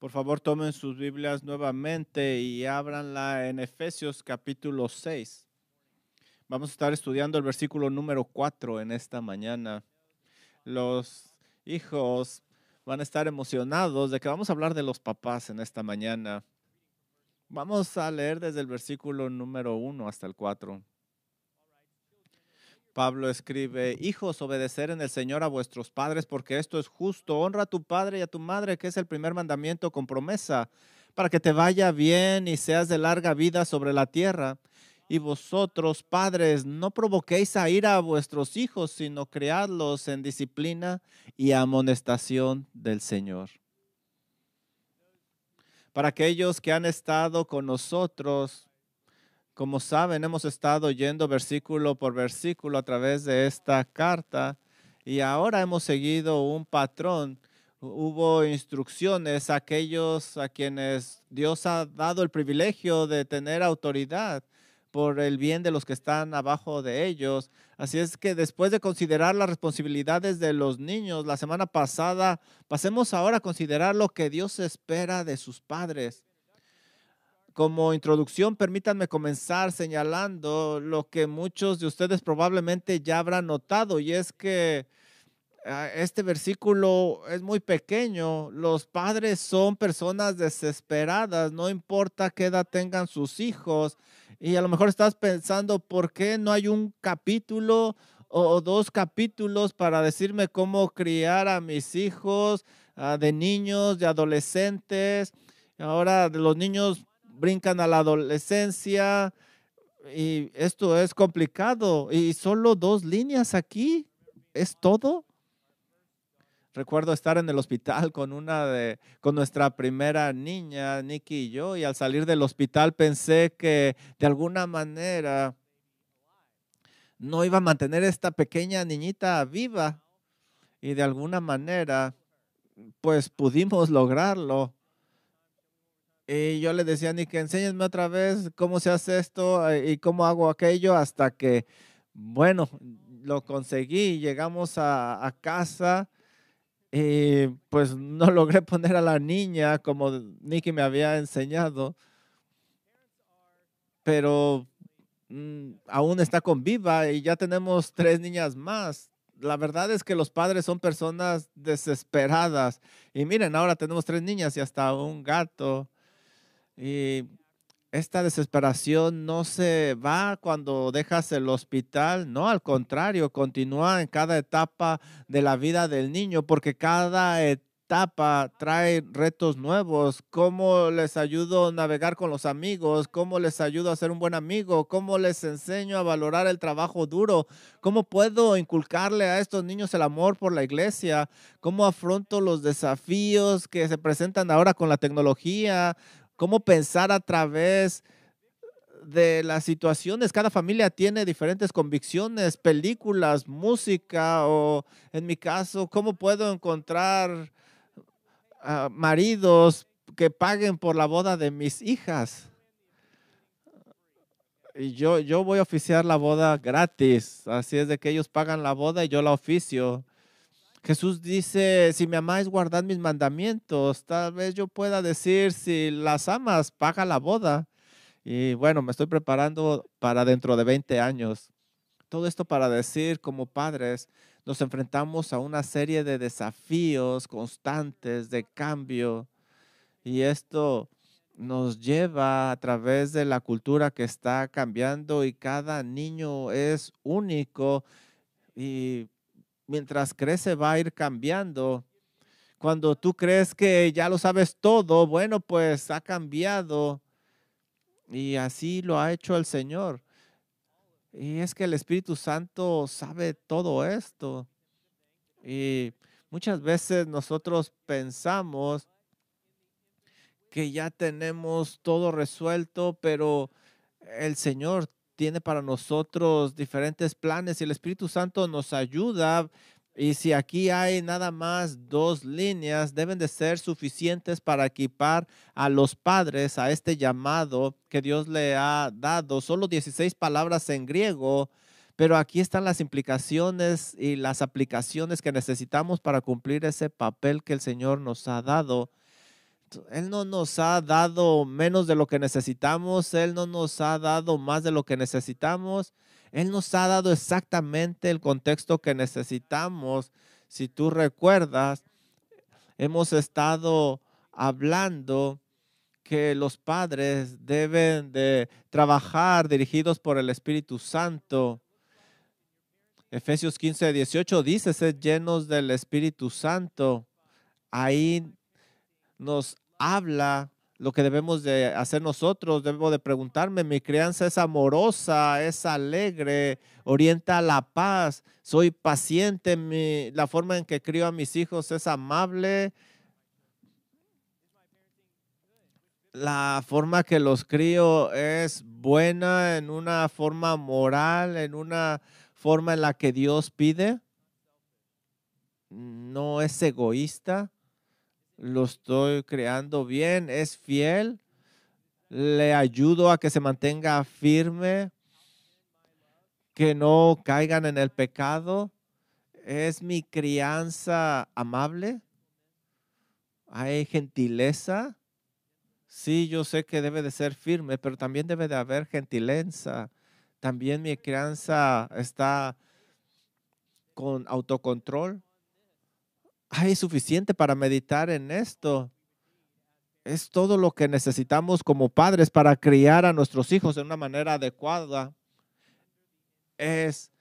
Por favor, tomen sus Biblias nuevamente y ábranla en Efesios capítulo 6. Vamos a estar estudiando el versículo número 4 en esta mañana. Los hijos van a estar emocionados de que vamos a hablar de los papás en esta mañana. Vamos a leer desde el versículo número 1 hasta el 4. Pablo escribe, hijos, obedecer en el Señor a vuestros padres, porque esto es justo. Honra a tu padre y a tu madre, que es el primer mandamiento con promesa, para que te vaya bien y seas de larga vida sobre la tierra. Y vosotros, padres, no provoquéis a ira a vuestros hijos, sino creadlos en disciplina y amonestación del Señor. Para aquellos que han estado con nosotros, como saben, hemos estado yendo versículo por versículo a través de esta carta y ahora hemos seguido un patrón. Hubo instrucciones a aquellos a quienes Dios ha dado el privilegio de tener autoridad por el bien de los que están abajo de ellos. Así es que después de considerar las responsabilidades de los niños la semana pasada, pasemos ahora a considerar lo que Dios espera de sus padres como introducción, permítanme comenzar señalando lo que muchos de ustedes probablemente ya habrán notado y es que ah, este versículo es muy pequeño. Los padres son personas desesperadas, no importa qué edad tengan sus hijos. Y a lo mejor estás pensando, ¿por qué no hay un capítulo o dos capítulos para decirme cómo criar a mis hijos ah, de niños, de adolescentes? Ahora los niños brincan a la adolescencia y esto es complicado. Y solo dos líneas aquí, ¿es todo? Recuerdo estar en el hospital con una de, con nuestra primera niña, Nikki y yo, y al salir del hospital pensé que de alguna manera no iba a mantener esta pequeña niñita viva. Y de alguna manera, pues pudimos lograrlo. Y yo le decía a Nick, enséñenme otra vez cómo se hace esto eh, y cómo hago aquello hasta que, bueno, lo conseguí. Llegamos a, casa y pues no logré poner a la niña como Nicky me había enseñado, pero mm, aún está con viva y ya tenemos tres niñas más. La verdad es que los padres son personas desesperadas. Y miren, ahora tenemos tres niñas y hasta un gato. Y esta desesperación no se va cuando dejas el hospital, no, al contrario, continúa en cada etapa de la vida del niño, porque cada etapa trae retos nuevos. ¿Cómo les ayudo a navegar con los amigos? ¿Cómo les ayudo a ser un buen amigo? ¿Cómo les enseño a valorar el trabajo duro? ¿Cómo puedo inculcarle a estos niños el amor por la iglesia? ¿Cómo afronto los desafíos que se presentan ahora con la tecnología? Cómo pensar a través de las situaciones. Cada familia tiene diferentes convicciones, películas, música o en mi caso, cómo puedo encontrar ah, maridos que paguen por la boda de mis hijas. Y yo, yo voy a oficiar la boda gratis, así es de que ellos pagan la boda y yo la oficio. Jesús dice, si me amáis, guardad mis mandamientos. Tal vez yo pueda decir, si las amas, paga la boda. Y bueno, me estoy preparando para dentro de 20 años. Todo esto para decir, como padres, nos enfrentamos a una serie de desafíos constantes, de cambio. Y esto nos lleva a través de la cultura que está cambiando y cada niño es único. Y mientras crece va a ir cambiando. Cuando tú crees que ya lo sabes todo, bueno, pues ha cambiado. Y así lo ha hecho el Señor. Y es que el Espíritu Santo sabe todo esto. Y muchas veces nosotros pensamos que ya tenemos todo resuelto, pero el Señor tiene para nosotros diferentes planes y el Espíritu Santo nos ayuda. Y si aquí hay nada más dos líneas, deben de ser suficientes para equipar a los padres a este llamado que Dios le ha dado. Solo 16 palabras en griego, pero aquí están las implicaciones y las aplicaciones que necesitamos para cumplir ese papel que el Señor nos ha dado. Él no nos ha dado menos de lo que necesitamos, Él no nos ha dado más de lo que necesitamos, Él nos ha dado exactamente el contexto que necesitamos. Si tú recuerdas, hemos estado hablando que los padres deben de trabajar dirigidos por el Espíritu Santo. Efesios 15, 18 dice, ser llenos del Espíritu Santo. Ahí nos habla lo que debemos de hacer nosotros. Debo de preguntarme, mi crianza es amorosa, es alegre, orienta a la paz, soy paciente, mi, la forma en que crío a mis hijos es amable. La forma que los crío es buena en una forma moral, en una forma en la que Dios pide. No es egoísta lo estoy creando bien, es fiel, le ayudo a que se mantenga firme, que no caigan en el pecado. Es mi crianza amable. Hay gentileza. Sí, yo sé que debe de ser firme, pero también debe de haber gentileza. También mi crianza está con autocontrol hay suficiente para meditar en esto. Es todo lo que necesitamos como padres para criar a nuestros hijos de una manera adecuada. Es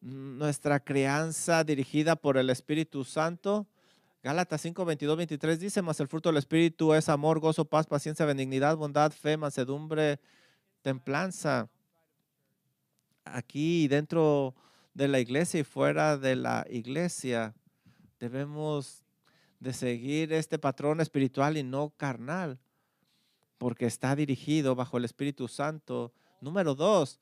nuestra crianza dirigida por el Espíritu Santo. Gálatas 5, 22, 23 dice, mas el fruto del Espíritu es amor, gozo, paz, paciencia, benignidad, bondad, fe, mansedumbre, templanza. Aquí dentro de la iglesia y fuera de la iglesia debemos de seguir este patrón espiritual y no carnal, porque está dirigido bajo el Espíritu Santo. Número dos,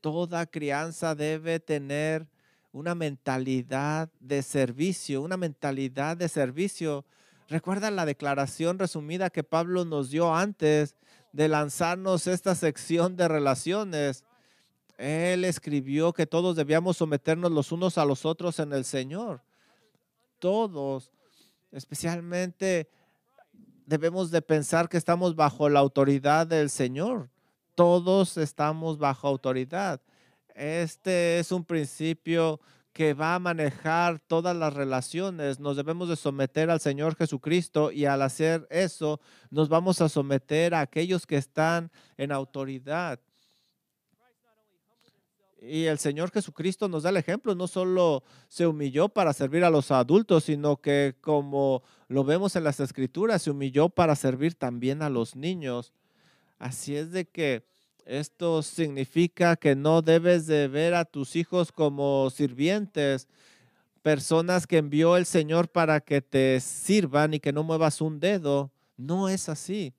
toda crianza debe tener una mentalidad de servicio, una mentalidad de servicio. Recuerda la declaración resumida que Pablo nos dio antes de lanzarnos esta sección de relaciones. Él escribió que todos debíamos someternos los unos a los otros en el Señor todos, especialmente debemos de pensar que estamos bajo la autoridad del Señor. Todos estamos bajo autoridad. Este es un principio que va a manejar todas las relaciones. Nos debemos de someter al Señor Jesucristo y al hacer eso nos vamos a someter a aquellos que están en autoridad. Y el Señor Jesucristo nos da el ejemplo, no solo se humilló para servir a los adultos, sino que como lo vemos en las escrituras, se humilló para servir también a los niños. Así es de que esto significa que no debes de ver a tus hijos como sirvientes, personas que envió el Señor para que te sirvan y que no muevas un dedo. No es así.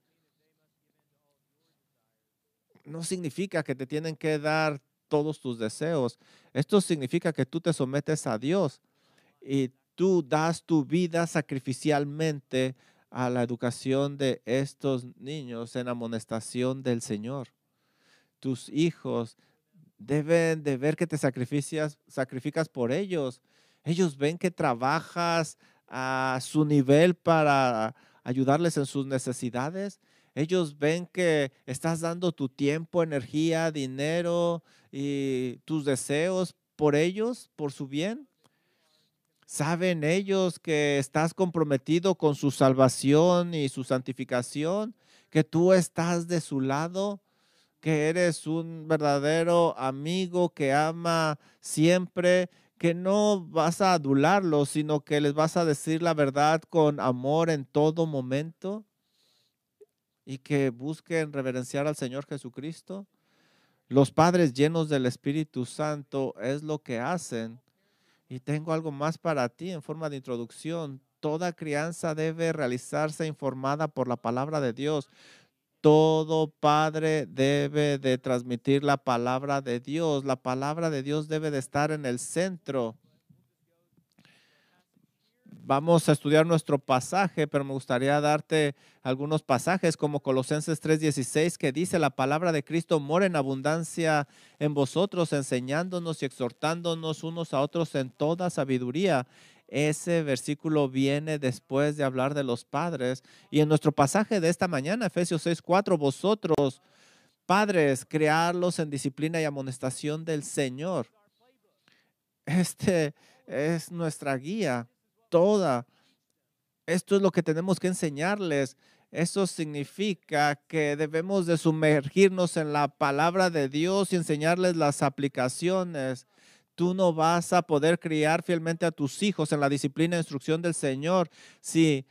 No significa que te tienen que dar todos tus deseos. Esto significa que tú te sometes a Dios y tú das tu vida sacrificialmente a la educación de estos niños en amonestación del Señor. Tus hijos deben de ver que te sacrificas, sacrificas por ellos. Ellos ven que trabajas a su nivel para ayudarles en sus necesidades. Ellos ven que estás dando tu tiempo, energía, dinero y tus deseos por ellos, por su bien. Saben ellos que estás comprometido con su salvación y su santificación, que tú estás de su lado, que eres un verdadero amigo que ama siempre, que no vas a adularlos, sino que les vas a decir la verdad con amor en todo momento y que busquen reverenciar al Señor Jesucristo. Los padres llenos del Espíritu Santo es lo que hacen. Y tengo algo más para ti en forma de introducción. Toda crianza debe realizarse informada por la palabra de Dios. Todo padre debe de transmitir la palabra de Dios. La palabra de Dios debe de estar en el centro vamos a estudiar nuestro pasaje, pero me gustaría darte algunos pasajes como Colosenses 3:16 que dice, la palabra de Cristo mora en abundancia en vosotros, enseñándonos y exhortándonos unos a otros en toda sabiduría, ese versículo viene después de hablar de los padres. Y en nuestro pasaje de esta mañana, Efesios 6, 4, vosotros, padres, crearlos en disciplina y amonestación del Señor. Este es nuestra guía, toda. Esto es lo que tenemos que enseñarles. Eso significa que debemos de sumergirnos en la palabra de Dios y enseñarles las aplicaciones. Tú no vas a poder criar fielmente a tus hijos en la disciplina e instrucción del Señor si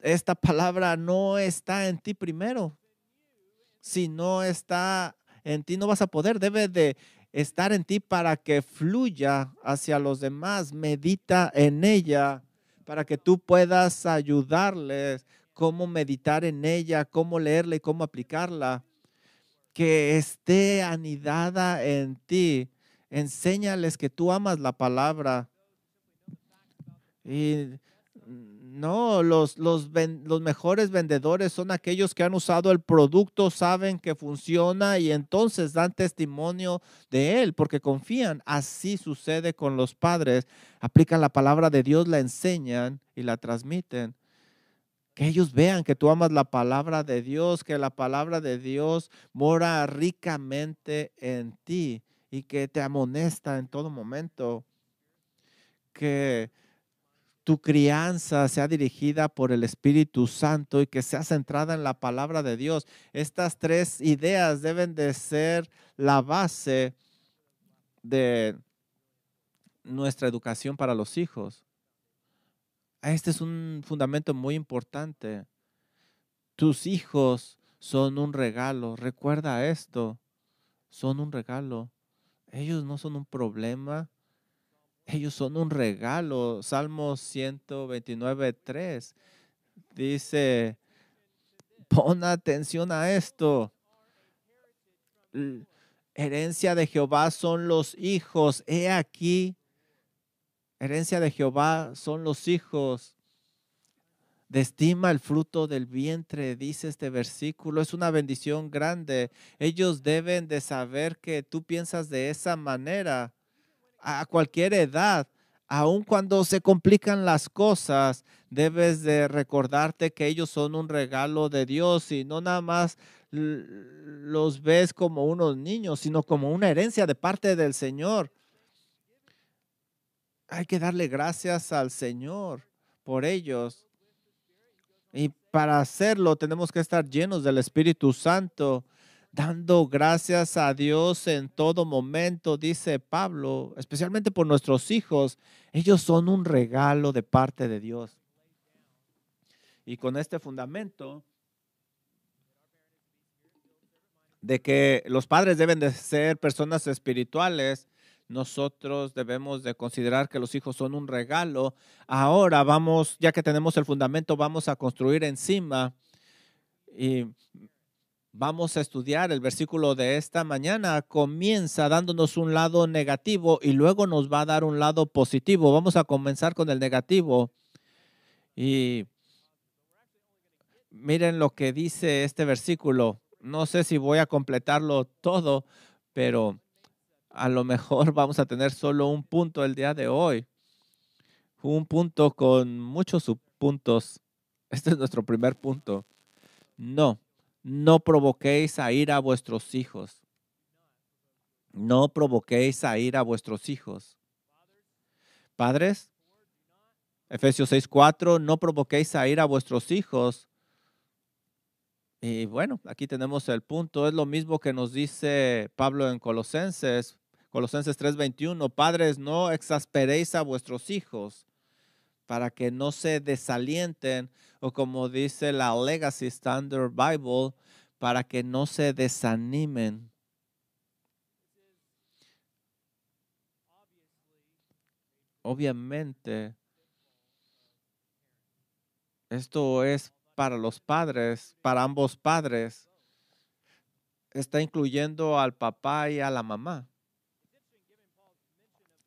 esta palabra no está en ti primero. Si no está en ti, no vas a poder. Debe de estar en ti para que fluya hacia los demás. Medita en ella para que tú puedas ayudarles cómo meditar en ella, cómo leerla y cómo aplicarla. Que esté anidada en ti. Enséñales que tú amas la palabra. Y no, los, los, los, mejores vendedores son aquellos que han usado el producto, saben que funciona y entonces dan testimonio de él porque confían. Así sucede con los padres. Aplican la palabra de Dios, la enseñan y la transmiten. Que ellos vean que tú amas la palabra de Dios, que la palabra de Dios mora ricamente en ti y que te amonesta en todo momento. Que tu crianza sea dirigida por el Espíritu Santo y que sea centrada en la palabra de Dios. Estas tres ideas deben de ser la base de nuestra educación para los hijos. Este es un fundamento muy importante. Tus hijos son un regalo. Recuerda esto. Son un regalo. Ellos no son un problema ellos son un regalo. Salmo 129, 3 dice, pon atención a esto. Herencia de Jehová son los hijos. He aquí, herencia de Jehová son los hijos. Destima el fruto del vientre, dice este versículo. Es una bendición grande. Ellos deben de saber que tú piensas de esa manera a cualquier edad, aun cuando se complican las cosas, debes de recordarte que ellos son un regalo de Dios y no nada más los ves como unos niños, sino como una herencia de parte del Señor. Hay que darle gracias al Señor por ellos. Y para hacerlo tenemos que estar llenos del Espíritu Santo dando gracias a Dios en todo momento, dice Pablo, especialmente por nuestros hijos. Ellos son un regalo de parte de Dios. Y con este fundamento de que los padres deben de ser personas espirituales, nosotros debemos de considerar que los hijos son un regalo. Ahora vamos, ya que tenemos el fundamento, vamos a construir encima. Y Vamos a estudiar el versículo de esta mañana. Comienza dándonos un lado negativo y luego nos va a dar un lado positivo. Vamos a comenzar con el negativo. Y miren lo que dice este versículo. No sé si voy a completarlo todo, pero a lo mejor vamos a tener solo un punto el día de hoy. Un punto con muchos subpuntos. Este es nuestro primer punto. No, no provoquéis a ir a vuestros hijos. No provoquéis a ir a vuestros hijos. Padres, Efesios 6:4, no provoquéis a ir a vuestros hijos. Y bueno, aquí tenemos el punto. Es lo mismo que nos dice Pablo en Colosenses, Colosenses 3:21. Padres, no exasperéis a vuestros hijos para que no se desalienten, o como dice la Legacy Standard Bible, para que no se desanimen. Obviamente, esto es para los padres, para ambos padres. Está incluyendo al papá y a la mamá.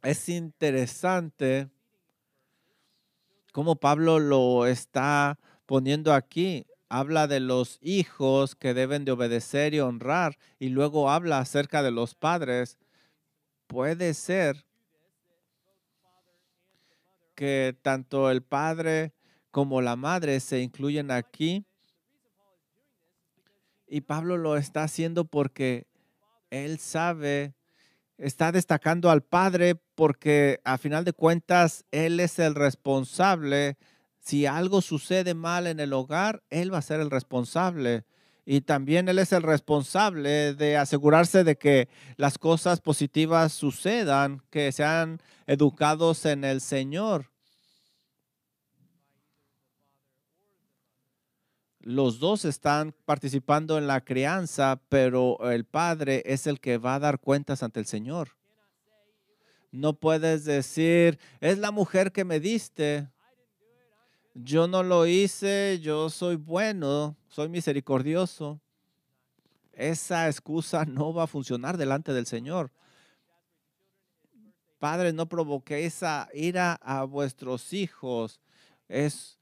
Es interesante como Pablo lo está poniendo aquí. Habla de los hijos que deben de obedecer y honrar y luego habla acerca de los padres. Puede ser que tanto el padre como la madre se incluyen aquí. Y Pablo lo está haciendo porque él sabe, está destacando al padre porque a final de cuentas él es el responsable. Si algo sucede mal en el hogar, él va a ser el responsable. Y también él es el responsable de asegurarse de que las cosas positivas sucedan, que sean educados en el Señor. Los dos están participando en la crianza, pero el padre es el que va a dar cuentas ante el Señor. No puedes decir, es la mujer que me diste. Yo no lo hice, yo soy bueno, soy misericordioso. Esa excusa no va a funcionar delante del Señor. Padre, no provoque esa ira a vuestros hijos. Es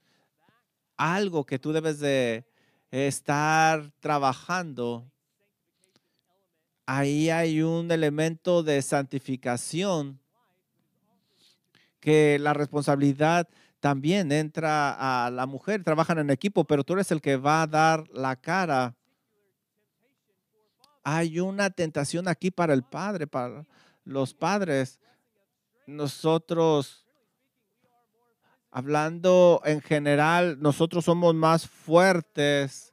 algo que tú debes de estar trabajando. Ahí hay un elemento de santificación que la responsabilidad también entra a la mujer, trabajan en equipo, pero tú eres el que va a dar la cara. Hay una tentación aquí para el padre, para los padres. Nosotros Hablando en general, nosotros somos más fuertes,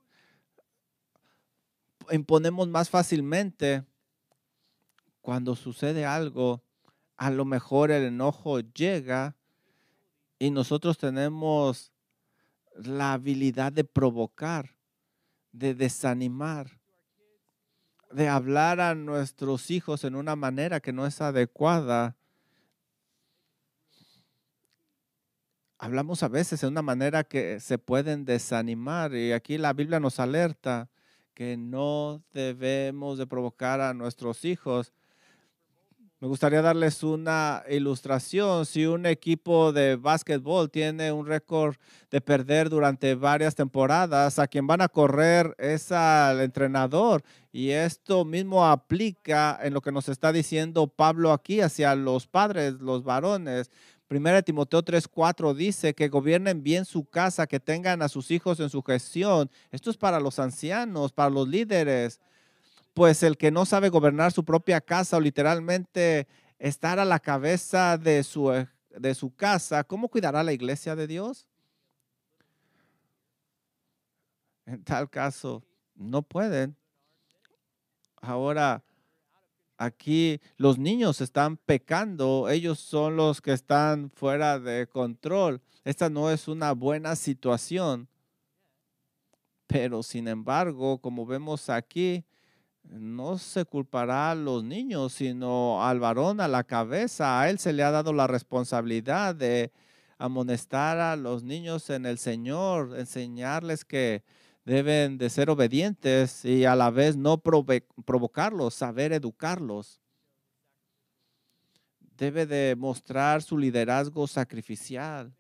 imponemos más fácilmente. Cuando sucede algo, a lo mejor el enojo llega y nosotros tenemos la habilidad de provocar, de desanimar, de hablar a nuestros hijos en una manera que no es adecuada hablamos a veces de una manera que se pueden desanimar y aquí la Biblia nos alerta que no debemos de provocar a nuestros hijos. Me gustaría darles una ilustración. Si un equipo de básquetbol tiene un récord de perder durante varias temporadas, a quien van a correr es al entrenador. Y esto mismo aplica en lo que nos está diciendo Pablo aquí hacia los padres, los varones. Primera Timoteo 3:4 dice que gobiernen bien su casa, que tengan a sus hijos en su gestión. Esto es para los ancianos, para los líderes. Pues el que no sabe gobernar su propia casa o literalmente estar a la cabeza de su, de su casa, ¿cómo cuidará la iglesia de Dios? En tal caso, no pueden. Ahora, aquí los niños están pecando, ellos son los que están fuera de control. Esta no es una buena situación. Pero sin embargo, como vemos aquí, no se culpará a los niños, sino al varón, a la cabeza. A él se le ha dado la responsabilidad de amonestar a los niños en el Señor, enseñarles que deben de ser obedientes y a la vez no provocarlos, saber educarlos. Debe de mostrar su liderazgo sacrificial.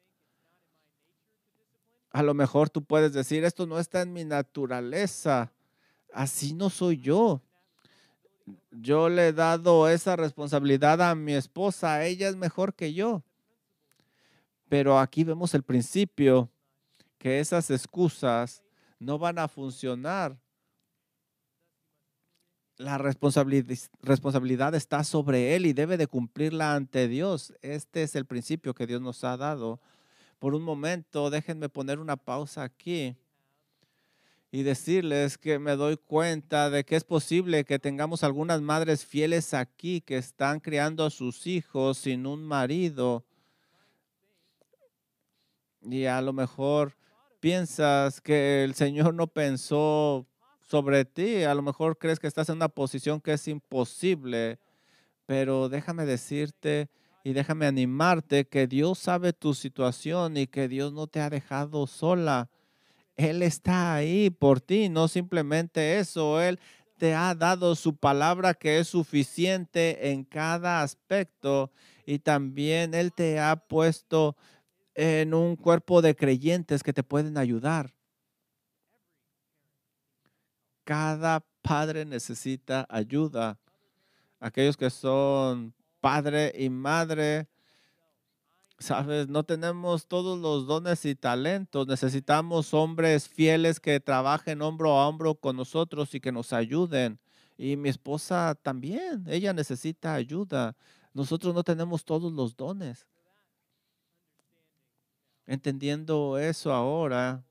A lo mejor tú puedes decir, esto no está en mi naturaleza, así no soy yo. Yo le he dado esa responsabilidad a mi esposa, ella es mejor que yo. Pero aquí vemos el principio que esas excusas no van a funcionar. La responsabilidad, está sobre Él y debe de cumplirla ante Dios. Este es el principio que Dios nos ha dado. Por un momento, déjenme poner una pausa aquí y decirles que me doy cuenta de que es posible que tengamos algunas madres fieles aquí que están criando a sus hijos sin un marido. Y a lo mejor piensas que el Señor no pensó sobre ti, a lo mejor crees que estás en una posición que es imposible, pero déjame decirte y déjame animarte que Dios sabe tu situación y que Dios no te ha dejado sola. Él está ahí por ti, no simplemente eso, Él te ha dado su palabra que es suficiente en cada aspecto y también Él te ha puesto en un cuerpo de creyentes que te pueden ayudar. Cada padre necesita ayuda. Aquellos que son padre y madre, Sabes, no tenemos todos los dones y talentos. Necesitamos hombres fieles que trabajen hombro a hombro con nosotros y que nos ayuden. Y mi esposa también, ella necesita ayuda. Nosotros no tenemos todos los dones. Entendiendo eso ahora,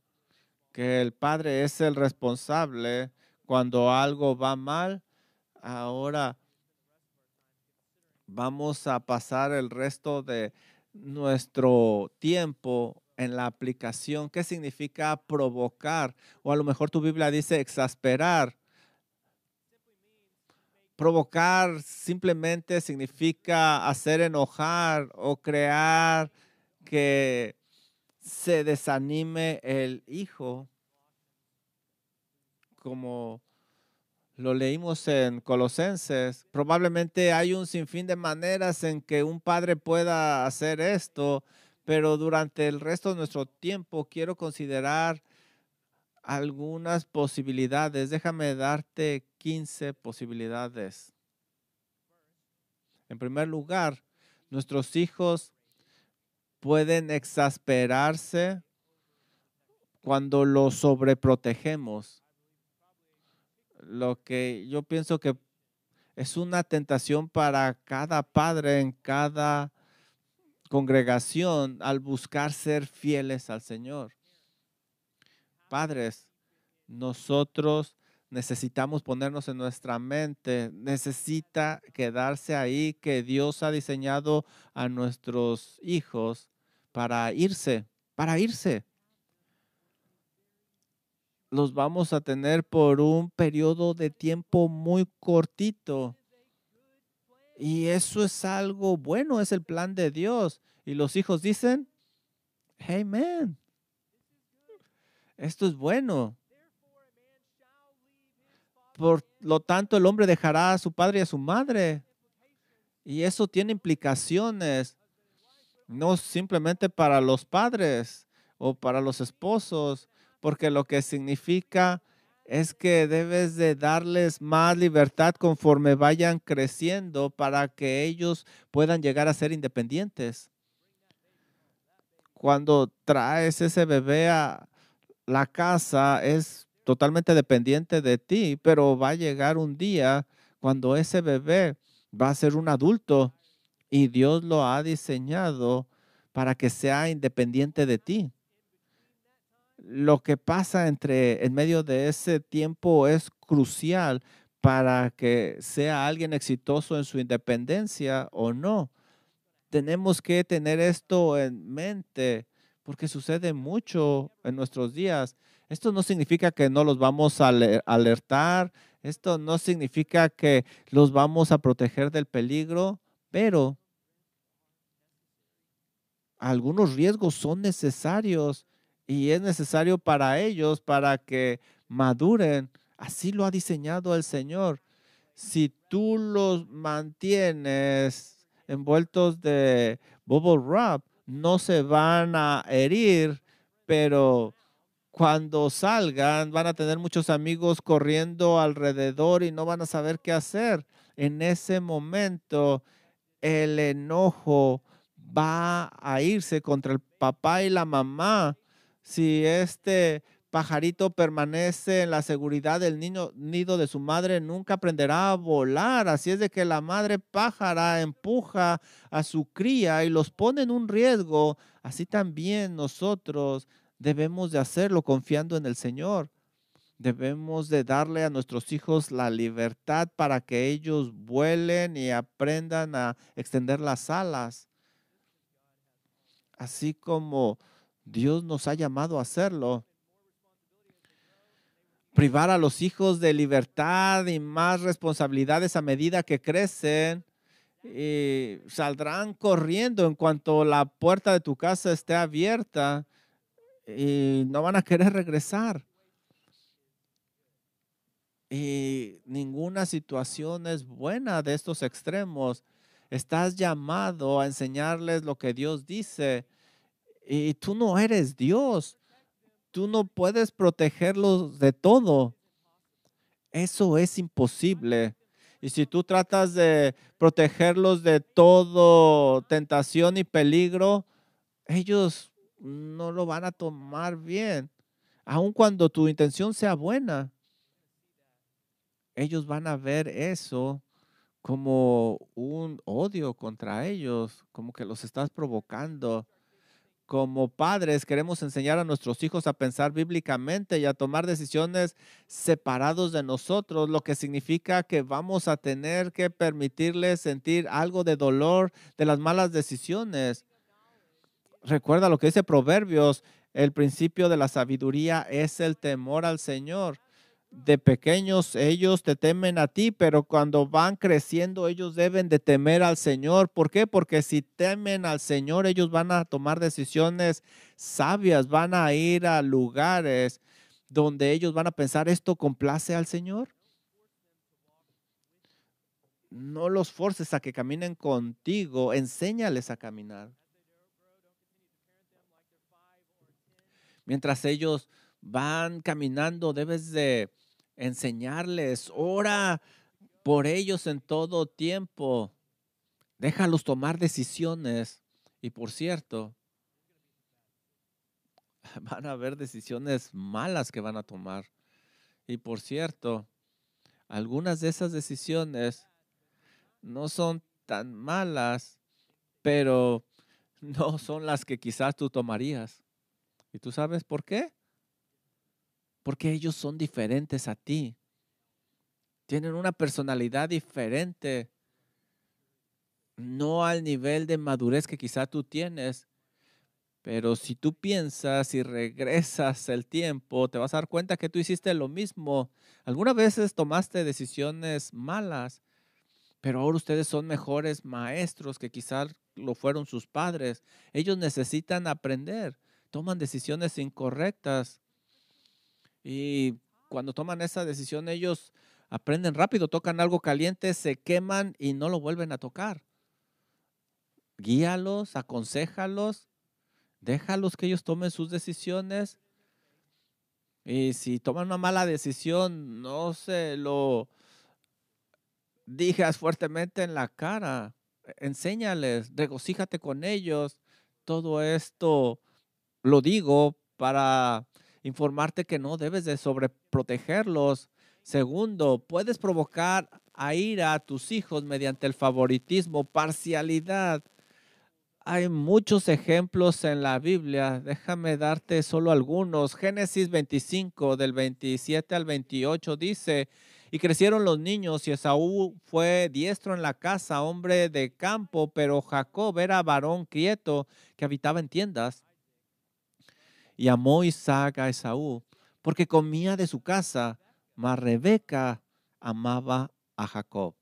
que el padre es el responsable cuando algo va mal, ahora vamos a pasar el resto de nuestro tiempo en la aplicación. ¿Qué significa provocar? O a lo mejor tu Biblia dice exasperar. Provocar simplemente significa hacer enojar o crear que se desanime el hijo, como lo leímos en Colosenses, probablemente hay un sinfín de maneras en que un padre pueda hacer esto, pero durante el resto de nuestro tiempo quiero considerar algunas posibilidades. Déjame darte 15 posibilidades. En primer lugar, nuestros hijos pueden exasperarse cuando los sobreprotegemos. Lo que yo pienso que es una tentación para cada padre en cada congregación al buscar ser fieles al Señor. Padres, nosotros necesitamos ponernos en nuestra mente, necesita quedarse ahí que Dios ha diseñado a nuestros hijos para irse, para irse. Los vamos a tener por un periodo de tiempo muy cortito. Y eso es algo bueno, es el plan de Dios. Y los hijos dicen, hey man, esto es bueno. Por lo tanto, el hombre dejará a su padre y a su madre. Y eso tiene implicaciones no simplemente para los padres o para los esposos, porque lo que significa es que debes de darles más libertad conforme vayan creciendo para que ellos puedan llegar a ser independientes. Cuando traes ese bebé a la casa es totalmente dependiente de ti, pero va a llegar un día cuando ese bebé va a ser un adulto y Dios lo ha diseñado para que sea independiente de ti. Lo que pasa entre en medio de ese tiempo es crucial para que sea alguien exitoso en su independencia o no. Tenemos que tener esto en mente porque sucede mucho en nuestros días. Esto no significa que no los vamos a alertar, esto no significa que los vamos a proteger del peligro, pero algunos riesgos son necesarios y es necesario para ellos para que maduren. Así lo ha diseñado el Señor. Si tú los mantienes envueltos de bubble wrap, no se van a herir, pero cuando salgan van a tener muchos amigos corriendo alrededor y no van a saber qué hacer. En ese momento, el enojo va a irse contra el papá y la mamá si este pajarito permanece en la seguridad del niño, nido de su madre, nunca aprenderá a volar. Así es de que la madre pájara empuja a su cría y los pone en un riesgo. Así también nosotros debemos de hacerlo confiando en el Señor. Debemos de darle a nuestros hijos la libertad para que ellos vuelen y aprendan a extender las alas así como Dios nos ha llamado a hacerlo. Privar a los hijos de libertad y más responsabilidades a medida que crecen. Y saldrán corriendo en cuanto la puerta de tu casa esté abierta y no van a querer regresar. Y ninguna situación es buena de estos extremos. Estás llamado a enseñarles lo que Dios dice y tú no eres Dios. Tú no puedes protegerlos de todo. Eso es imposible. Y si tú tratas de protegerlos de todo tentación y peligro, ellos no lo van a tomar bien. Aun cuando tu intención sea buena, ellos van a ver eso como un odio contra ellos, como que los estás provocando. Como padres queremos enseñar a nuestros hijos a pensar bíblicamente y a tomar decisiones separados de nosotros, lo que significa que vamos a tener que permitirles sentir algo de dolor de las malas decisiones. Recuerda lo que dice Proverbios, el principio de la sabiduría es el temor al Señor de pequeños ellos te temen a ti, pero cuando van creciendo ellos deben de temer al Señor. ¿Por qué? Porque si temen al Señor ellos van a tomar decisiones sabias, van a ir a lugares donde ellos van a pensar, ¿esto complace al Señor? No los forces a que caminen contigo, enséñales a caminar. Mientras ellos van caminando, debes de enseñarles, ora por ellos en todo tiempo. Déjalos tomar decisiones. Y por cierto, van a haber decisiones malas que van a tomar. Y por cierto, algunas de esas decisiones no son tan malas, pero no son las que quizás tú tomarías. ¿Y tú sabes por qué? Porque ellos son diferentes a ti. Tienen una personalidad diferente, no al nivel de madurez que quizá tú tienes. Pero si tú piensas y regresas el tiempo, te vas a dar cuenta que tú hiciste lo mismo. Algunas veces tomaste decisiones malas, pero ahora ustedes son mejores maestros que quizás lo fueron sus padres. Ellos necesitan aprender, toman decisiones incorrectas y cuando toman esa decisión, ellos aprenden rápido, tocan algo caliente, se queman y no lo vuelven a tocar. Guíalos, aconsejalos, déjalos que ellos tomen sus decisiones. Y si toman una mala decisión, no se lo digas fuertemente en la cara. Enséñales, regocíjate con ellos. Todo esto lo digo para informarte que no debes de sobreprotegerlos. Segundo, puedes provocar a ira a tus hijos mediante el favoritismo, parcialidad. Hay muchos ejemplos en la Biblia. Déjame darte solo algunos. Génesis 25, del 27 al 28, dice, y crecieron los niños y Esaú fue diestro en la casa, hombre de campo, pero Jacob era varón quieto que habitaba en tiendas. Y amó Isaac a Esaú, porque comía de su casa, mas Rebeca amaba a Jacob.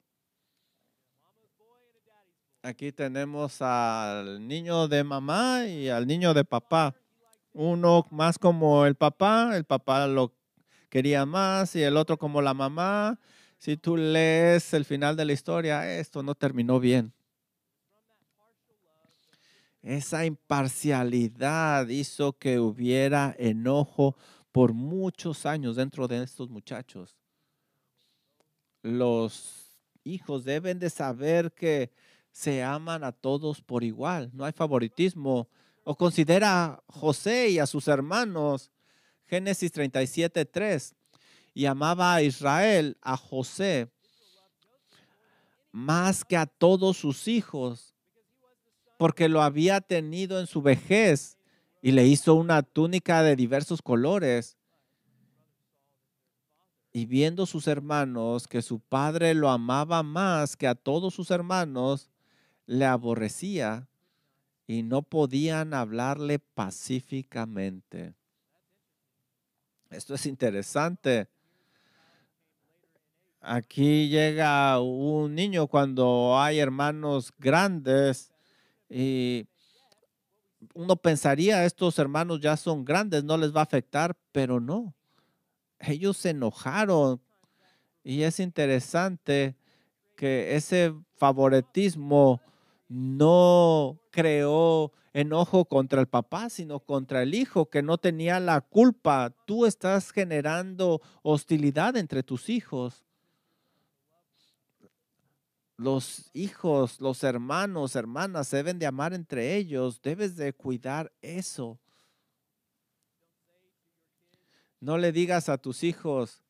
Aquí tenemos al niño de mamá y al niño de papá. Uno más como el papá, el papá lo quería más, y el otro como la mamá. Si tú lees el final de la historia, esto no terminó bien. Esa imparcialidad hizo que hubiera enojo por muchos años dentro de estos muchachos. Los hijos deben de saber que se aman a todos por igual, no hay favoritismo. O considera a José y a sus hermanos, Génesis 37, 3, y amaba a Israel, a José, más que a todos sus hijos porque lo había tenido en su vejez y le hizo una túnica de diversos colores. Y viendo sus hermanos que su padre lo amaba más que a todos sus hermanos, le aborrecía y no podían hablarle pacíficamente. Esto es interesante. Aquí llega un niño cuando hay hermanos grandes y uno pensaría, estos hermanos ya son grandes, no les va a afectar, pero no. Ellos se enojaron. Y es interesante que ese favoritismo no creó enojo contra el papá, sino contra el hijo que no tenía la culpa. Tú estás generando hostilidad entre tus hijos. Los hijos, los hermanos, hermanas se deben de amar entre ellos. Debes de cuidar eso. No le digas a tus hijos,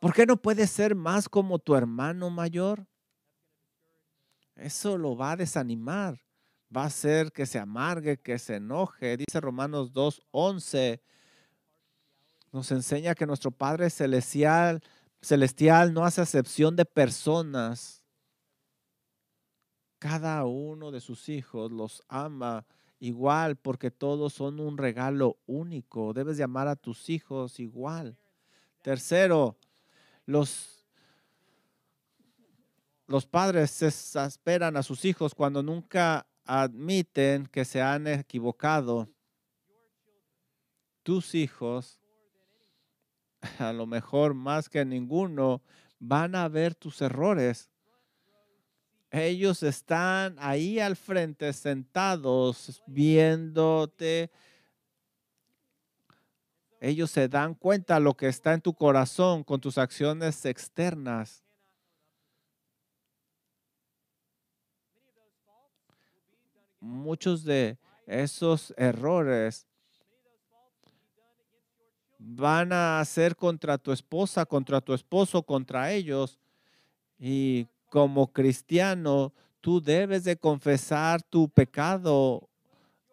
¿por qué no puedes ser más como tu hermano mayor? Eso lo va a desanimar. Va a hacer que se amargue, que se enoje. Dice Romanos 2.11. Nos enseña que nuestro Padre Celestial, celestial no hace excepción de personas. Cada uno de sus hijos los ama igual porque todos son un regalo único. Debes de amar a tus hijos igual. Tercero, los, los padres se exasperan a sus hijos cuando nunca admiten que se han equivocado. Tus hijos, a lo mejor más que ninguno, van a ver tus errores ellos están ahí al frente, sentados, viéndote. Ellos se dan cuenta de lo que está en tu corazón con tus acciones externas. Muchos de esos errores van a ser contra tu esposa, contra tu esposo, contra ellos. Y como cristiano, tú debes de confesar tu pecado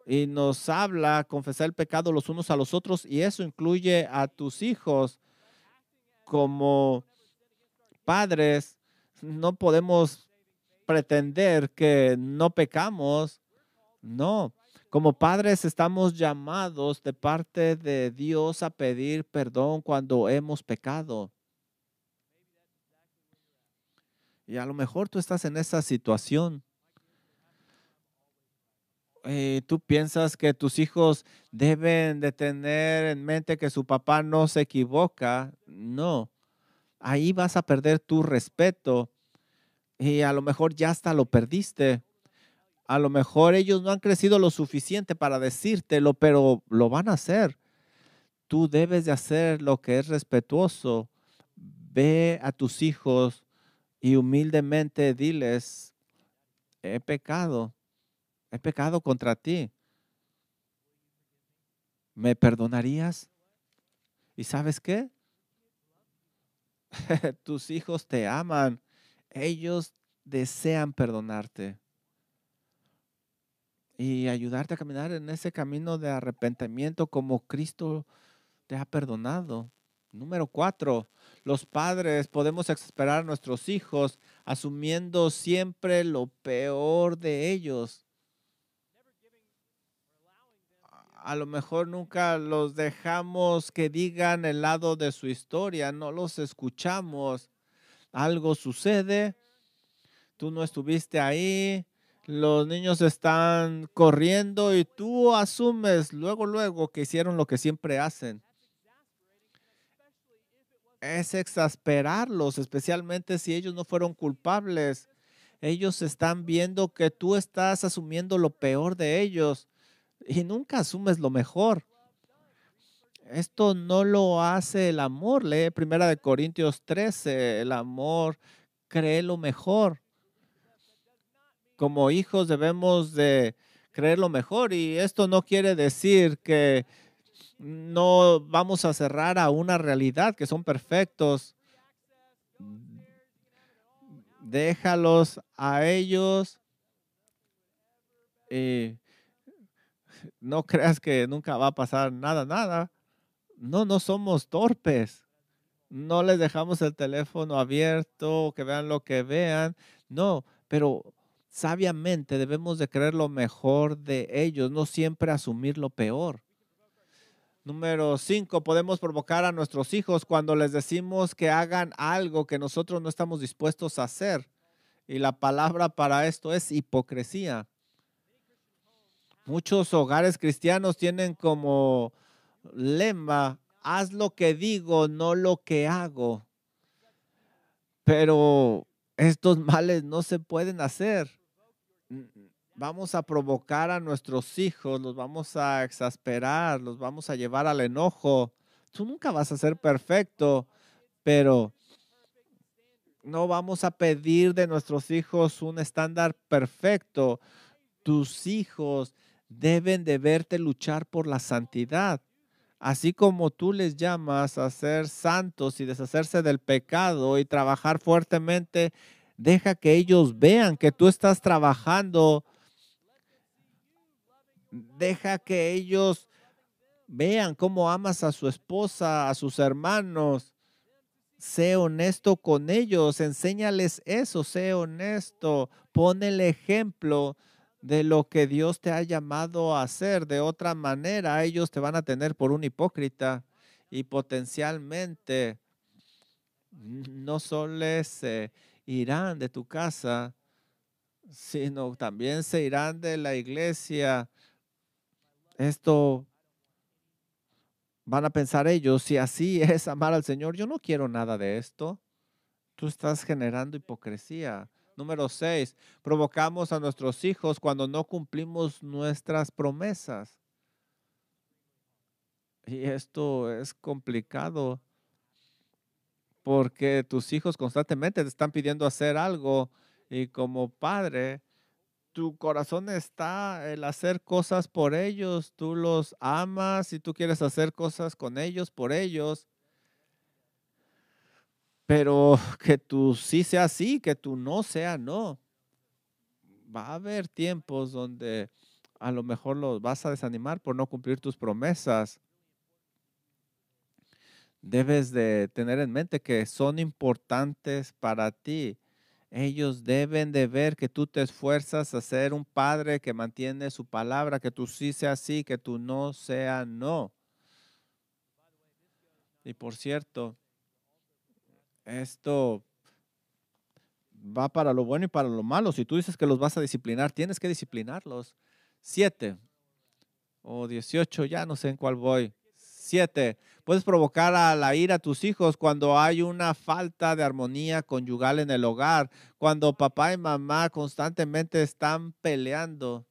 y nos habla confesar el pecado los unos a los otros y eso incluye a tus hijos como padres. No podemos pretender que no pecamos. No, como padres estamos llamados de parte de Dios a pedir perdón cuando hemos pecado. Y a lo mejor tú estás en esa situación. Eh, tú piensas que tus hijos deben de tener en mente que su papá no se equivoca. No, ahí vas a perder tu respeto y a lo mejor ya hasta lo perdiste. A lo mejor ellos no han crecido lo suficiente para decírtelo, pero lo van a hacer. Tú debes de hacer lo que es respetuoso. Ve a tus hijos y humildemente diles, he pecado, he pecado contra ti. ¿Me perdonarías? ¿Y sabes qué? Tus hijos te aman. Ellos desean perdonarte y ayudarte a caminar en ese camino de arrepentimiento como Cristo te ha perdonado. Número cuatro, los padres podemos esperar a nuestros hijos asumiendo siempre lo peor de ellos. A lo mejor nunca los dejamos que digan el lado de su historia, no los escuchamos. Algo sucede, tú no estuviste ahí, los niños están corriendo y tú asumes luego, luego que hicieron lo que siempre hacen es exasperarlos, especialmente si ellos no fueron culpables. Ellos están viendo que tú estás asumiendo lo peor de ellos y nunca asumes lo mejor. Esto no lo hace el amor. Lee Primera de Corintios 13. El amor cree lo mejor. Como hijos debemos de creer lo mejor y esto no quiere decir que no vamos a cerrar a una realidad que son perfectos. Déjalos a ellos. y no creas que nunca va a pasar nada, nada. No, no somos torpes. No les dejamos el teléfono abierto, que vean lo que vean. No, pero sabiamente debemos de creer lo mejor de ellos, no siempre asumir lo peor. Número cinco, podemos provocar a nuestros hijos cuando les decimos que hagan algo que nosotros no estamos dispuestos a hacer. Y la palabra para esto es hipocresía. Muchos hogares cristianos tienen como lema, haz lo que digo, no lo que hago. Pero estos males no se pueden hacer vamos a provocar a nuestros hijos, los vamos a exasperar, los vamos a llevar al enojo. Tú nunca vas a ser perfecto, pero No vamos a pedir de nuestros hijos un estándar perfecto. Tus hijos deben de verte luchar por la santidad. Así como tú les llamas a ser santos y deshacerse del pecado y trabajar fuertemente, deja que ellos vean que tú estás trabajando. Deja que ellos vean cómo amas a su esposa, a sus hermanos. Sé honesto con ellos, enséñales eso, sé honesto, pon el ejemplo de lo que Dios te ha llamado a hacer. De otra manera, ellos te van a tener por un hipócrita y potencialmente no solo se irán de tu casa, sino también se irán de la iglesia. Esto van a pensar ellos, si así es amar al Señor, yo no quiero nada de esto. Tú estás generando hipocresía. Número seis, provocamos a nuestros hijos cuando no cumplimos nuestras promesas. Y esto es complicado porque tus hijos constantemente te están pidiendo hacer algo y como padre, tu corazón está el hacer cosas por ellos, tú los amas y tú quieres hacer cosas con ellos, por ellos pero que tú sí sea sí, que tú no sea no. Va a haber tiempos donde a lo mejor los vas a desanimar por no cumplir tus promesas. Debes de tener en mente que son importantes para ti. Ellos deben de ver que tú te esfuerzas a ser un padre que mantiene su palabra, que tú sí sea sí, que tú no sea no. Y por cierto, esto va para lo bueno y para lo malo. Si tú dices que los vas a disciplinar, tienes que disciplinarlos. Siete o dieciocho, ya no sé en cuál voy. Puedes provocar a la ira a tus hijos cuando hay una falta de armonía conyugal en el hogar, cuando papá y mamá constantemente están peleando.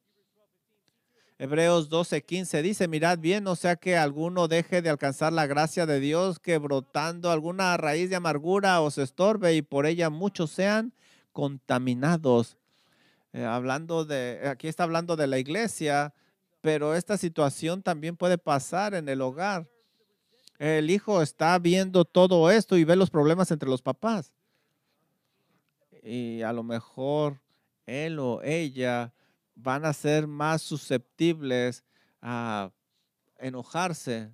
Hebreos 12:15 dice, mirad bien, no sea que alguno deje de alcanzar la gracia de Dios, que brotando alguna raíz de amargura os estorbe y por ella muchos sean contaminados. Eh, hablando de, aquí está hablando de la iglesia, pero esta situación también puede pasar en el hogar. El hijo está viendo todo esto y ve los problemas entre los papás. Y a lo mejor él o ella van a ser más susceptibles a enojarse.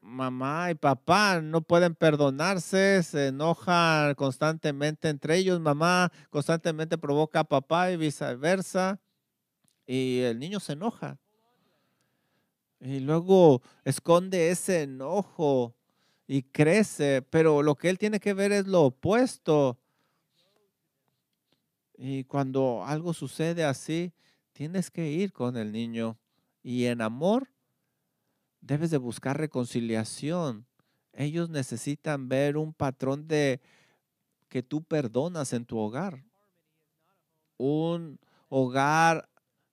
Mamá y papá no pueden perdonarse, se enojan constantemente entre ellos. Mamá constantemente provoca a papá y viceversa. Y el niño se enoja. Y luego esconde ese enojo y crece, pero lo que él tiene que ver es lo opuesto. Y cuando algo sucede así, tienes que ir con el niño. Y en amor, debes de buscar reconciliación. Ellos necesitan ver un patrón de que tú perdonas en tu hogar. Un hogar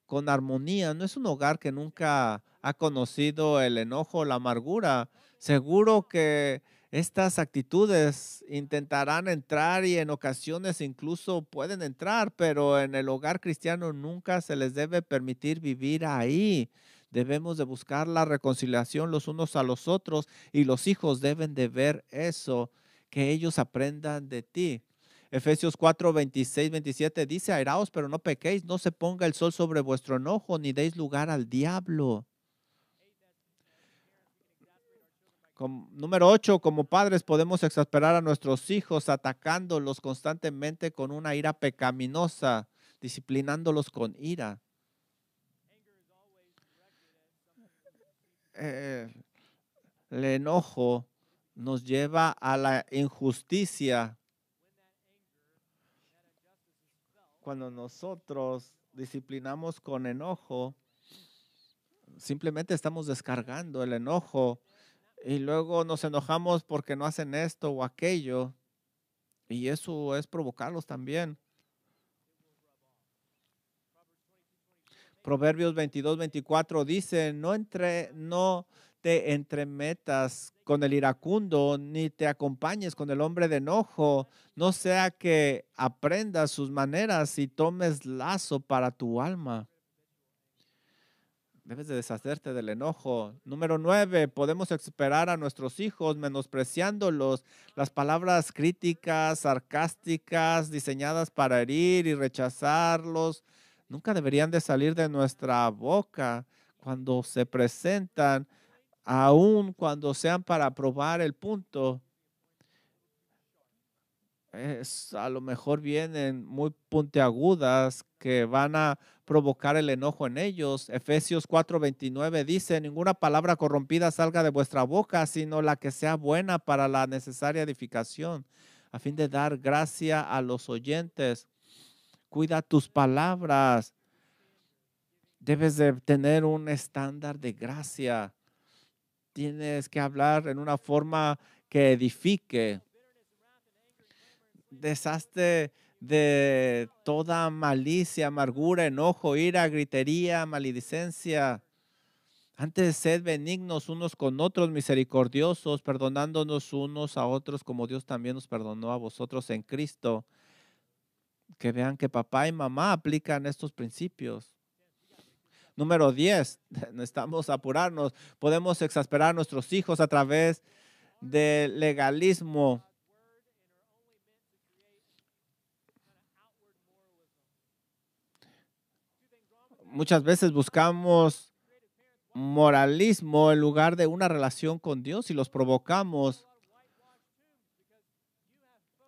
con armonía. No es un hogar que nunca ha conocido el enojo, la amargura. Seguro que estas actitudes intentarán entrar y en ocasiones incluso pueden entrar, pero en el hogar cristiano nunca se les debe permitir vivir ahí. Debemos de buscar la reconciliación los unos a los otros y los hijos deben de ver eso, que ellos aprendan de ti. Efesios 4, 26, 27 dice, airaos, pero no pequéis, no se ponga el sol sobre vuestro enojo, ni deis lugar al diablo. número 8, como padres podemos exasperar a nuestros hijos atacándolos constantemente con una ira pecaminosa, disciplinándolos con ira. Eh, el enojo nos lleva a la injusticia. Cuando nosotros disciplinamos con enojo, simplemente estamos descargando el enojo y luego nos enojamos porque no hacen esto o aquello. Y eso es provocarlos también. Proverbios 22, 24 dice, no, entre, no te entremetas con el iracundo, ni te acompañes con el hombre de enojo, no sea que aprendas sus maneras y tomes lazo para tu alma. Debes de deshacerte del enojo. Número nueve, podemos esperar a nuestros hijos menospreciándolos. Las palabras críticas, sarcásticas, diseñadas para herir y rechazarlos, nunca deberían de salir de nuestra boca cuando se presentan, aun cuando sean para probar el punto. Es, a lo mejor vienen muy puntiagudas que van a provocar el enojo en ellos. Efesios 4:29 dice, ninguna palabra corrompida salga de vuestra boca, sino la que sea buena para la necesaria edificación, a fin de dar gracia a los oyentes. Cuida tus palabras. Debes de tener un estándar de gracia. Tienes que hablar en una forma que edifique. Deshazte de toda malicia, amargura, enojo, ira, gritería, maledicencia. Antes sed benignos unos con otros, misericordiosos, perdonándonos unos a otros como Dios también nos perdonó a vosotros en Cristo que vean que papá y mamá aplican estos principios. Número 10, necesitamos apurarnos. Podemos exasperar a nuestros hijos a través del legalismo. Muchas veces buscamos moralismo en lugar de una relación con Dios y los provocamos.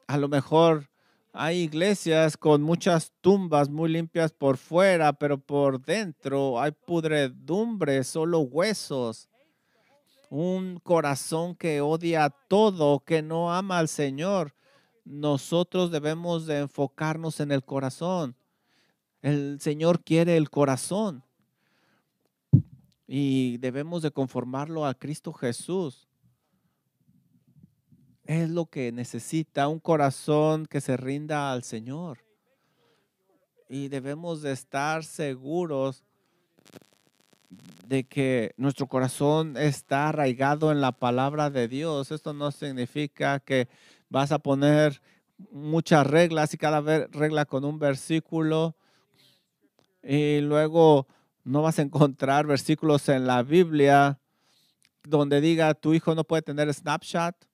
A lo mejor hay iglesias con muchas tumbas muy limpias por fuera, pero por dentro hay pudredumbre, solo huesos. Un corazón que odia todo, que no ama al Señor. Nosotros debemos de enfocarnos en el corazón. El Señor quiere el corazón. Y debemos de conformarlo a Cristo Jesús es lo que necesita un corazón que se rinda al Señor. Y debemos de estar seguros de que nuestro corazón está arraigado en la palabra de Dios. Esto no significa que vas a poner muchas reglas y cada regla con un versículo y luego no vas a encontrar versículos en la Biblia donde diga tu hijo no puede tener Snapchat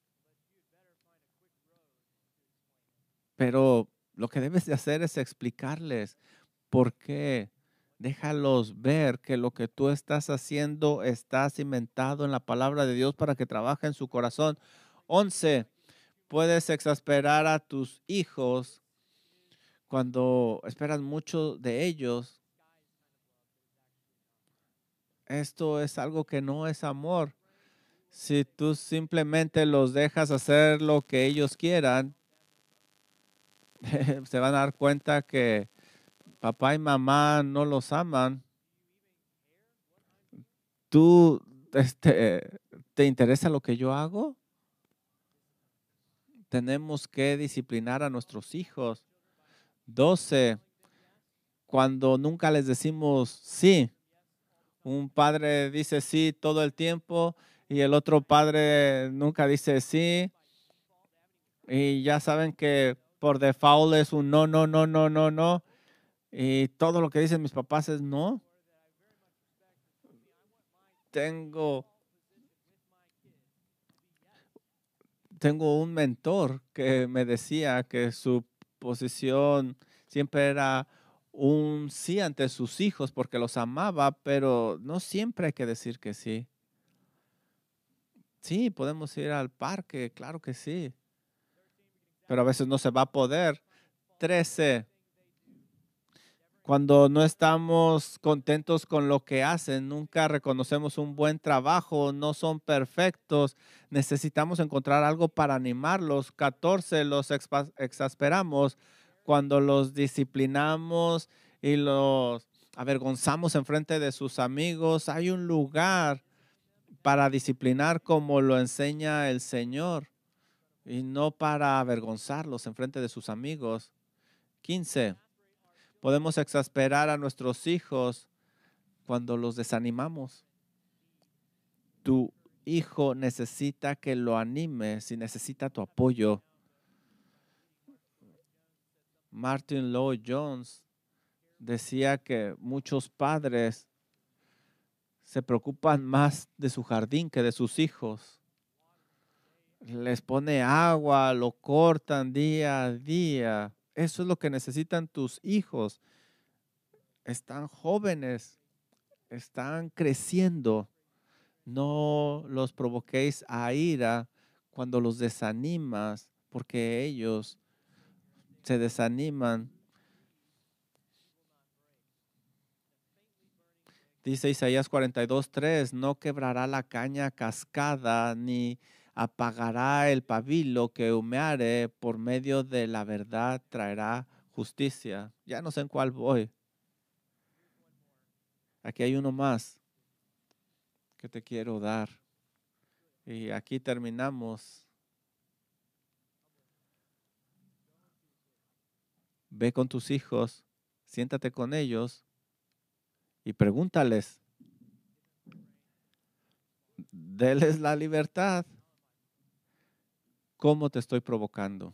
Pero lo que debes de hacer es explicarles por qué. Déjalos ver que lo que tú estás haciendo está cimentado en la palabra de Dios para que trabaje en su corazón. 11. Puedes exasperar a tus hijos cuando esperas mucho de ellos. Esto es algo que no es amor. Si tú simplemente los dejas hacer lo que ellos quieran, se van a dar cuenta que papá y mamá no los aman. ¿Tú este, te interesa lo que yo hago? Tenemos que disciplinar a nuestros hijos. 12. Cuando nunca les decimos sí. Un padre dice sí todo el tiempo y el otro padre nunca dice sí. Y ya saben que por default es un no, no, no, no, no, no. Y todo lo que dicen mis papás es no. Tengo, tengo un mentor que me decía que su posición siempre era un sí ante sus hijos porque los amaba, pero no siempre hay que decir que sí. Sí, podemos ir al parque, claro que sí pero a veces no se va a poder. 13. Cuando no estamos contentos con lo que hacen, nunca reconocemos un buen trabajo, no son perfectos, necesitamos encontrar algo para animarlos. 14. Los exasperamos cuando los disciplinamos y los avergonzamos en frente de sus amigos. Hay un lugar para disciplinar como lo enseña el Señor y no para avergonzarlos en frente de sus amigos. 15. Podemos exasperar a nuestros hijos cuando los desanimamos. Tu hijo necesita que lo animes y necesita tu apoyo. Martin Lloyd Jones decía que muchos padres se preocupan más de su jardín que de sus hijos. Les pone agua, lo cortan día a día. Eso es lo que necesitan tus hijos. Están jóvenes, están creciendo. No los provoquéis a ira cuando los desanimas, porque ellos se desaniman. Dice Isaías 42:3, no quebrará la caña cascada, ni apagará el pabilo que humeare, por medio de la verdad traerá justicia. Ya no sé en cuál voy. Aquí hay uno más que te quiero dar. Y aquí terminamos. Ve con tus hijos, siéntate con ellos y pregúntales. Deles la libertad. ¿Cómo te estoy provocando?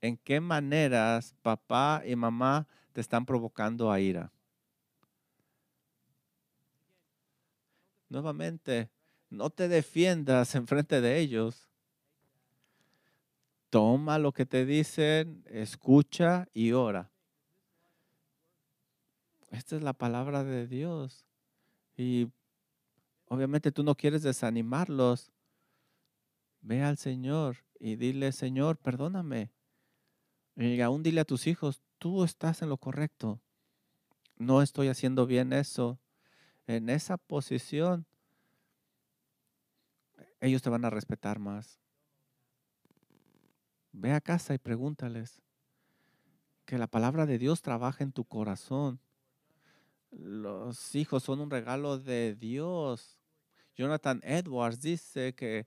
¿En qué maneras papá y mamá te están provocando a ira? Nuevamente, no te defiendas en frente de ellos. Toma lo que te dicen, escucha y ora. Esta es la palabra de Dios. Y obviamente tú no quieres desanimarlos. Ve al Señor y dile, Señor, perdóname. Y aún dile a tus hijos, tú estás en lo correcto. No estoy haciendo bien eso. En esa posición, ellos te van a respetar más. Ve a casa y pregúntales que la palabra de Dios trabaja en tu corazón. Los hijos son un regalo de Dios. Jonathan Edwards dice que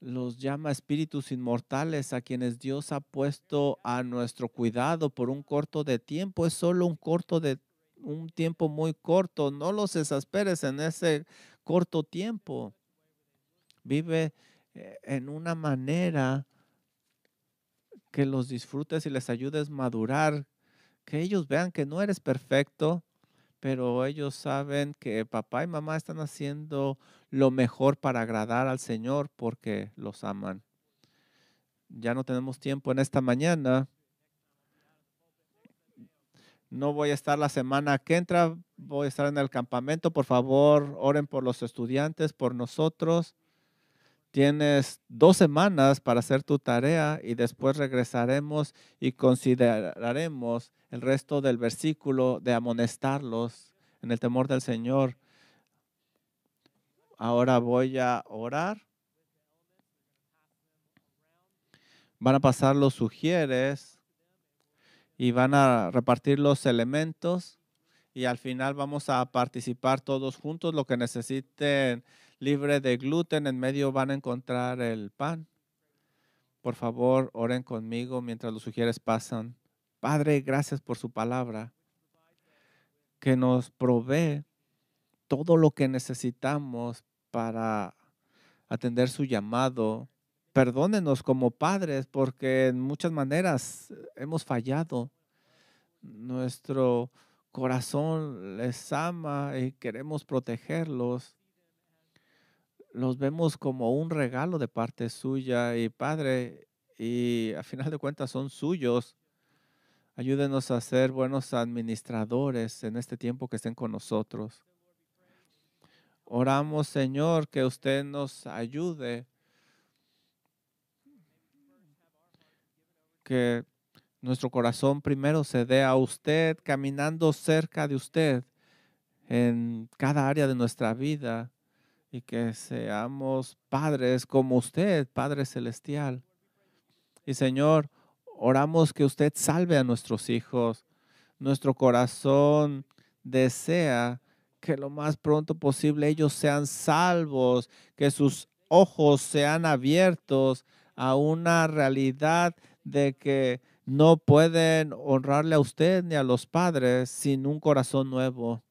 los llama espíritus inmortales a quienes Dios ha puesto a nuestro cuidado por un corto de tiempo. Es solo un corto de un tiempo muy corto. No los exasperes en ese corto tiempo. Vive eh, en una manera que los disfrutes y les ayudes a madurar, que ellos vean que no eres perfecto, pero ellos saben que papá y mamá están haciendo lo mejor para agradar al Señor porque los aman. Ya no tenemos tiempo en esta mañana. No voy a estar la semana que entra, voy a estar en el campamento. Por favor, oren por los estudiantes, por nosotros. Tienes dos semanas para hacer tu tarea y después regresaremos y consideraremos el resto del versículo de amonestarlos en el temor del Señor. Ahora voy a orar. Van a pasar los sugieres y van a repartir los elementos y al final vamos a participar todos juntos lo que necesiten libre de gluten. En medio van a encontrar el pan. Por favor, oren conmigo mientras los sugieres pasan. Padre, gracias por su palabra que nos provee todo lo que necesitamos para atender su llamado. Perdónenos como padres porque en muchas maneras hemos fallado. Nuestro corazón les ama y queremos protegerlos los vemos como un regalo de parte suya y Padre, y a final de cuentas son suyos. Ayúdenos a ser buenos administradores en este tiempo que estén con nosotros. Oramos, Señor, que usted nos ayude, que nuestro corazón primero se dé a usted, caminando cerca de usted en cada área de nuestra vida y que seamos padres como usted, Padre Celestial. Y Señor, oramos que usted salve a nuestros hijos. Nuestro corazón desea que lo más pronto posible ellos sean salvos, que sus ojos sean abiertos a una realidad de que no pueden honrarle a usted ni a los padres sin un corazón nuevo.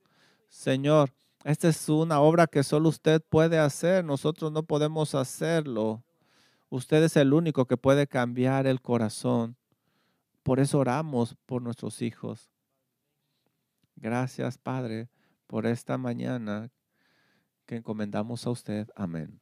Señor, esta es una obra que solo usted puede hacer, nosotros no podemos hacerlo. Usted es el único que puede cambiar el corazón. Por eso oramos por nuestros hijos. Gracias, Padre, por esta mañana que encomendamos a usted. Amén.